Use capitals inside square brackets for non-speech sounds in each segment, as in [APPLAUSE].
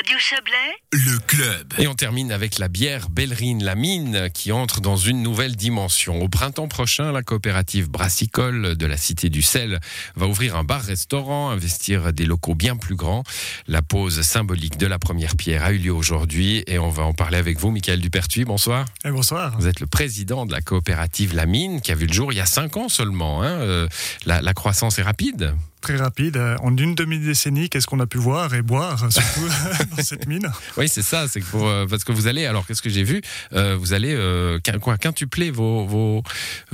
Radio Chablais, Le club. Et on termine avec la bière Bellerine la Mine qui entre dans une nouvelle dimension. Au printemps prochain, la coopérative brassicole de la Cité du Sel va ouvrir un bar-restaurant, investir des locaux bien plus grands. La pose symbolique de la première pierre a eu lieu aujourd'hui et on va en parler avec vous, Michael Dupertuis. Bonsoir. Eh, bonsoir. Vous êtes le président de la coopérative La Mine qui a vu le jour il y a cinq ans seulement. hein. Euh, la, la croissance est rapide. Très rapide. Euh, En une demi-décennie, qu'est-ce qu'on a pu voir et boire, euh, surtout [LAUGHS] [LAUGHS] dans cette mine? Oui, c'est ça. C'est euh, parce que vous allez. Alors, qu'est-ce que j'ai vu? Euh, Vous allez euh, quoi, quintupler vos, vos,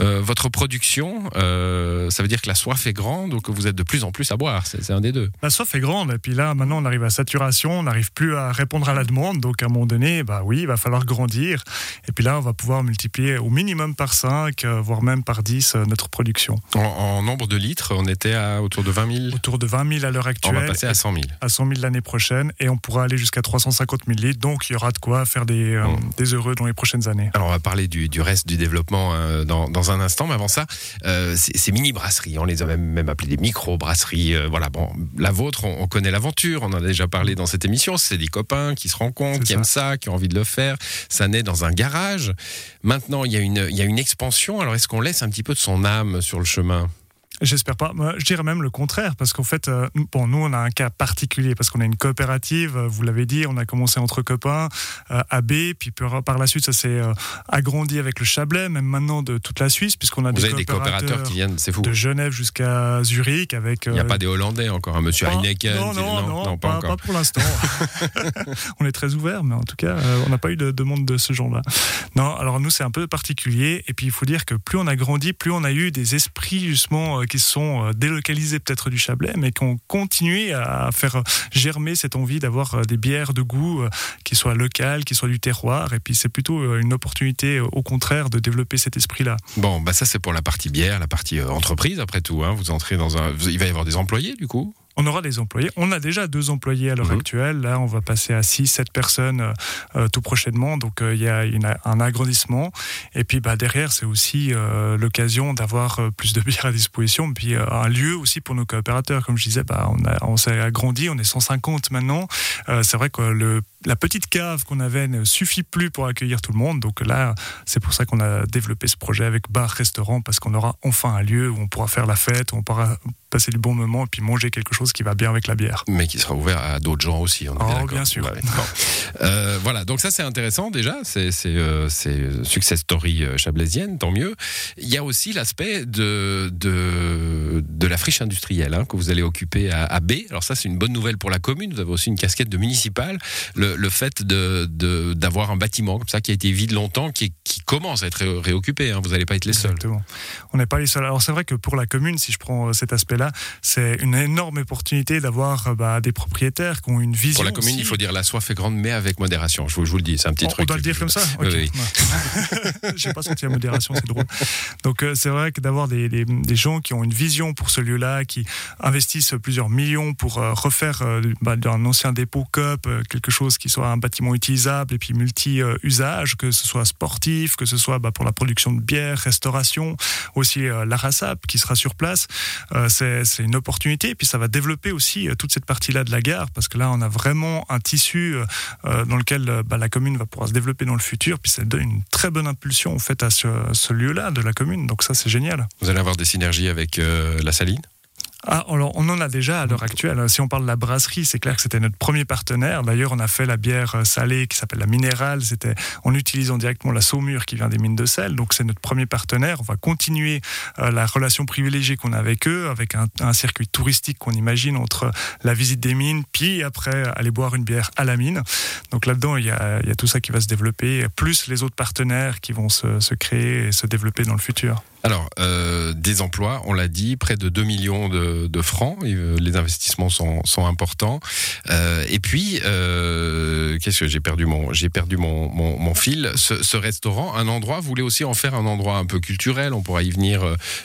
euh, votre production. Euh, ça veut dire que la soif est grande ou que vous êtes de plus en plus à boire. C'est un des deux. La soif est grande. Et puis là, maintenant, on arrive à saturation. On n'arrive plus à répondre à la demande. Donc, à un moment donné, bah oui, il va falloir grandir. Et puis là, on va pouvoir multiplier au minimum par 5, euh, voire même par 10 euh, notre production. En, en nombre de litres, on était à autour de 20 000. Autour de 20 000 à l'heure On actuelle. va passer à 100 000. à 100 000 l'année prochaine. Et on pourra aller jusqu'à 350 000 litres. Donc, il y aura de quoi faire des, euh, Bon. des heureux dans les prochaines années. Alors on va parler du, du reste du développement euh, dans, dans un instant, mais avant ça, euh, ces mini-brasseries, on les a même, même appelées des micro-brasseries. euh, voilà, bon, la vôtre, on, on connaît l'aventure, on en a déjà parlé dans cette émission. C'est des copains qui se rencontrent, qui ça. aiment ça, qui ont envie de le faire. Ça naît dans un garage. Maintenant, il y a une, il y a une expansion. Alors est-ce qu'on laisse un petit peu de son âme sur le chemin? J'espère pas. Moi, je dirais même le contraire, parce qu'en fait, euh, nous- bon, nous, on a un cas particulier, parce qu'on a une coopérative, euh, vous l'avez dit, on a commencé entre copains, euh, à B, puis par, la suite, ça s'est euh, agrandi avec le Chablais, même maintenant de toute la Suisse, puisqu'on a Vous des avez des coopérateurs qui viennent, c'est fou. de Genève jusqu'à Zurich, avec... Il n'y a pas des Hollandais encore, un monsieur pas- Heineken. Non, qui- non, non, pas, pas, encore. pas pour l'instant. [LAUGHS] [LAUGHS] on est très ouvert, mais en tout cas, on n'a pas eu de demande de ce genre-là. Non, alors nous, c'est un peu particulier. Et puis, il faut dire que plus on a grandi, plus on a eu des esprits, justement, qui sont euh, délocalisés peut-être du Chablais, mais qui ont continué à faire germer cette envie d'avoir euh, des bières de goût euh, qui soient locales, qui soient du terroir. Et puis, c'est plutôt une opportunité, au contraire, de développer cet esprit-là. Bon, bah ça c'est pour la partie bière, la partie entreprise après tout. Hein. Vous entrez dans un, il va y avoir des employés du coup? On aura des employés. On a déjà deux employés à l'heure Mhm. actuelle. Là, on va passer à 6, 7 personnes euh, euh, tout prochainement. Donc, euh, il y a une- un agrandissement. Et puis, bah, derrière, c'est aussi euh, l'occasion d'avoir plus de bières à disposition. Puis, un lieu aussi pour nos coopérateurs. Comme je disais, bah, on, a- on s'est agrandi. On est 150 maintenant. C'est vrai que le, la petite cave qu'on avait ne suffit plus pour accueillir tout le monde. Donc là, c'est pour ça qu'on a développé ce projet avec bar-restaurant parce qu'on aura enfin un lieu où on pourra faire la fête, où on pourra passer du bon moment et puis manger quelque chose qui va bien avec la bière. Mais qui sera ouvert à d'autres gens aussi. On est Oh, bien sûr. Ouais. Euh, voilà, donc ça c'est intéressant déjà, c'est euh, success story euh, chablaisienne, tant mieux. Il y a aussi l'aspect de, de, de la friche industrielle hein, que vous allez occuper à, à B. Alors ça c'est une bonne nouvelle pour la commune, vous avez aussi une casquette de municipal. Le, le fait de- d'avoir un bâtiment comme ça qui a été vide longtemps, qui, qui commence à être ré- réoccupé, hein, vous n'allez pas être les seuls. On n'est pas les seuls. Alors c'est vrai que pour la commune, si je prends euh, cet aspect-là, c'est une énorme opportunité d'avoir euh, bah, des propriétaires qui ont une vision. Pour la commune, aussi. il faut dire la soif est grande, mais avec modération. Je vous, je vous le dis, c'est un petit On, on truc. doit le dire comme ça Oui, Ok. oui. [LAUGHS] Je n'ai pas senti la modération, c'est drôle. Donc euh, c'est vrai que d'avoir des, des- des gens qui ont une vision pour ce lieu-là, qui investissent plusieurs millions pour euh, refaire euh, bah, d'un ancien dépôt COP quelque chose qui soit un bâtiment utilisable et puis multi-usage, que ce soit sportif, que ce soit bah, pour la production de bière, restauration, aussi euh, l'ARASAP qui sera sur place. C'est c'est une opportunité et puis ça va développer aussi euh, toute cette partie-là de la gare parce que là on a vraiment un tissu euh, euh, dans lequel bah, la commune va pouvoir se développer dans le futur. Puis ça donne une très bonne impulsion en fait à ce, lieu-là de la commune. Donc ça c'est génial. Vous allez avoir des synergies avec la saline? Ah, alors on en a déjà à l'heure actuelle. Si on parle de la brasserie, c'est clair que c'était notre premier partenaire. D'ailleurs, on a fait la bière euh, salée qui s'appelle la minérale. C'était en utilisant directement la saumure qui vient des mines de sel. Donc c'est notre premier partenaire. On va continuer euh, la relation privilégiée qu'on a avec eux, avec un, circuit touristique qu'on imagine entre la visite des mines, puis après aller boire une bière à la mine. Donc là-dedans, il y a, tout ça qui va se développer, plus les autres partenaires qui vont se créer et se développer dans le futur. Alors, euh, des emplois, on l'a dit, près de 2 millions de, de francs. Euh, les investissements sont, sont importants. Euh, et puis, euh, qu'est-ce que j'ai perdu mon j'ai perdu mon, mon, mon fil? Ce, ce restaurant, un endroit, vous voulez aussi en faire un endroit un peu culturel? On pourra y venir.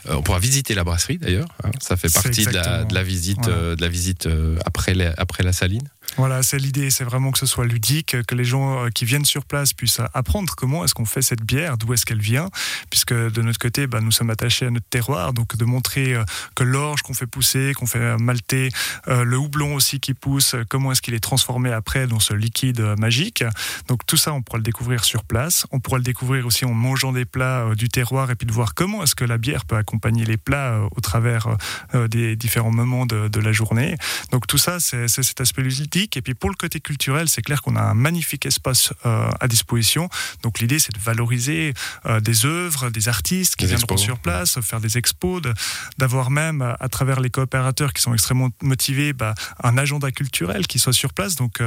on pourra visiter la brasserie d'ailleurs. hein. ça fait partie de la, exactement. de la visite de la visite après la, après la saline. Voilà, c'est l'idée, c'est vraiment que ce soit ludique, que les gens qui viennent sur place puissent apprendre comment est-ce qu'on fait cette bière, d'où est-ce qu'elle vient, puisque de notre côté, bah, nous sommes attachés à notre terroir, donc de montrer que l'orge qu'on fait pousser, qu'on fait malter, le houblon aussi qui pousse, comment est-ce qu'il est transformé après dans ce liquide magique. Donc tout ça, on pourra le découvrir sur place. On pourra le découvrir aussi en mangeant des plats du terroir et puis de voir comment est-ce que la bière peut accompagner les plats euh, au travers euh, euh, des différents moments de, la journée. Donc tout ça, c'est cet aspect ludique. Et puis pour le côté culturel, c'est clair qu'on a un magnifique espace à disposition. Donc l'idée, c'est de valoriser des œuvres, des artistes qui viendront sur place, faire des expos, d'avoir même à travers les coopérateurs qui sont extrêmement motivés, bah, un agenda culturel qui soit sur place. Donc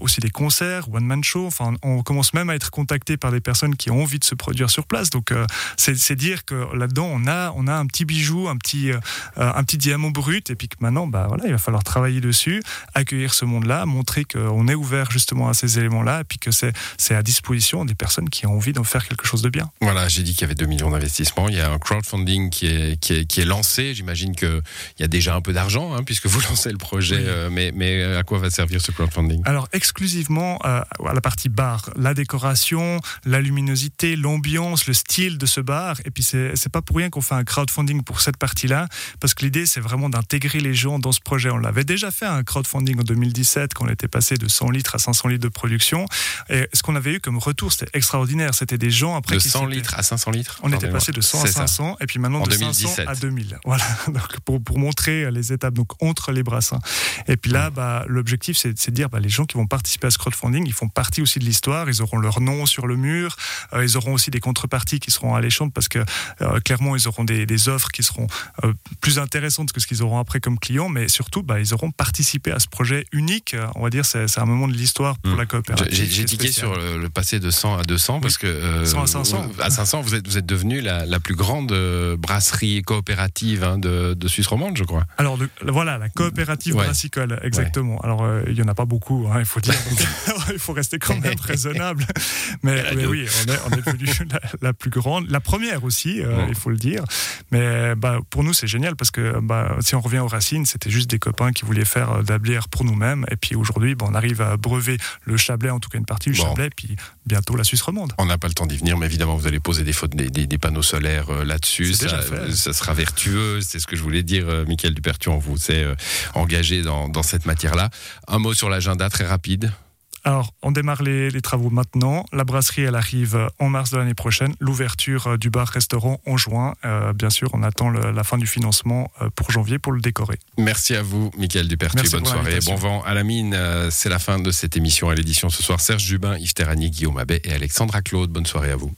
aussi des concerts, one man show. Enfin, on commence même à être contacté par des personnes qui ont envie de se produire sur place. Donc c'est dire que là-dedans, on a, on a un petit bijou, un petit, euh, un petit diamant brut, et puis que maintenant, bah, voilà, il va falloir travailler dessus, accueillir ce monde-là, montrer qu'on est ouvert justement à ces éléments-là, et puis que c'est à disposition des personnes qui ont envie d'en faire quelque chose de bien. Voilà, j'ai dit qu'il y avait 2 millions d'investissements. Il y a un crowdfunding qui est, qui est, qui est lancé. J'imagine qu'il y a déjà un peu d'argent, hein, puisque vous [LAUGHS] lancez le projet. Euh, mais, mais à quoi va servir ce crowdfunding? Alors, exclusivement euh, à la partie bar, la décoration, la luminosité, l'ambiance, le style de ce bar. Et puis, c'est pas pour rien qu'on fait un crowdfunding pour cette partie-là, parce que l'idée, c'est vraiment d'intégrer les gens dans ce projet. On l'avait déjà fait un crowdfunding en 2017, quand on était passé de 100 litres à 500 litres de production. Et ce qu'on avait eu comme retour, c'était extraordinaire. C'était des gens après. De 100 litres à 500 litres On était passé de 100 à 500, et puis maintenant de 500 à 2000. [LAUGHS] Voilà, donc pour, pour, montrer les étapes, donc entre les brassins. Et puis là, bah, l'objectif, c'est de dire, bah, les gens qui vont participer à ce crowdfunding, ils font partie aussi de l'histoire, ils auront leur nom sur le mur, euh, ils auront aussi des contreparties qui seront alléchantes parce que euh, clairement, ils auront des, offres qui seront euh, plus intéressantes que ce qu'ils auront après comme clients, mais surtout, bah, ils auront participé à ce projet unique. On va dire, c'est un moment de l'histoire pour hmm. la coopérative. J'ai tiqué sur le, passé de 100 à 200 parce que 100 à 500. À 500, vous êtes, vous êtes devenu la, plus grande brasserie coopérative hein, de, Suisse romande, je crois. Alors voilà, la coopérative brassicole, exactement. Alors il y en a pas beaucoup, hein, il faut dire. [LAUGHS] [LAUGHS] il faut rester quand même [LAUGHS] raisonnable. Mais, oui, on est, on est devenu la, plus grande, la première aussi, euh, il faut le dire. Mais bah, pour nous, c'est génial parce que bah, si on revient aux racines, c'était juste des copains qui voulaient faire euh, de la bière pour nous-mêmes. Et puis aujourd'hui, bah, on arrive à brever le Chablais, en tout cas une partie du Chablais, puis bientôt la Suisse romande. On n'a pas le temps d'y venir, mais évidemment, vous allez poser des, des, des panneaux solaires euh, là-dessus. Ça, ça, sera vertueux, c'est ce que je voulais dire, Michael Dupertuan. Vous s'est engagé dans, dans cette matière-là. Un mot sur l'agenda très rapide. Alors, on démarre les, travaux maintenant. La brasserie, elle arrive en mars de l'année prochaine. L'ouverture euh, du bar-restaurant en juin. Euh, bien sûr, on attend la fin du financement euh, pour janvier pour le décorer. Merci à vous, Michael Dupertu. Bonne soirée. Bon vent à la mine. C'est la fin de cette émission à l'édition ce soir. Serge Jubin, Yves Terrani, Guillaume Abbé et Alexandra Claude. Bonne soirée à vous.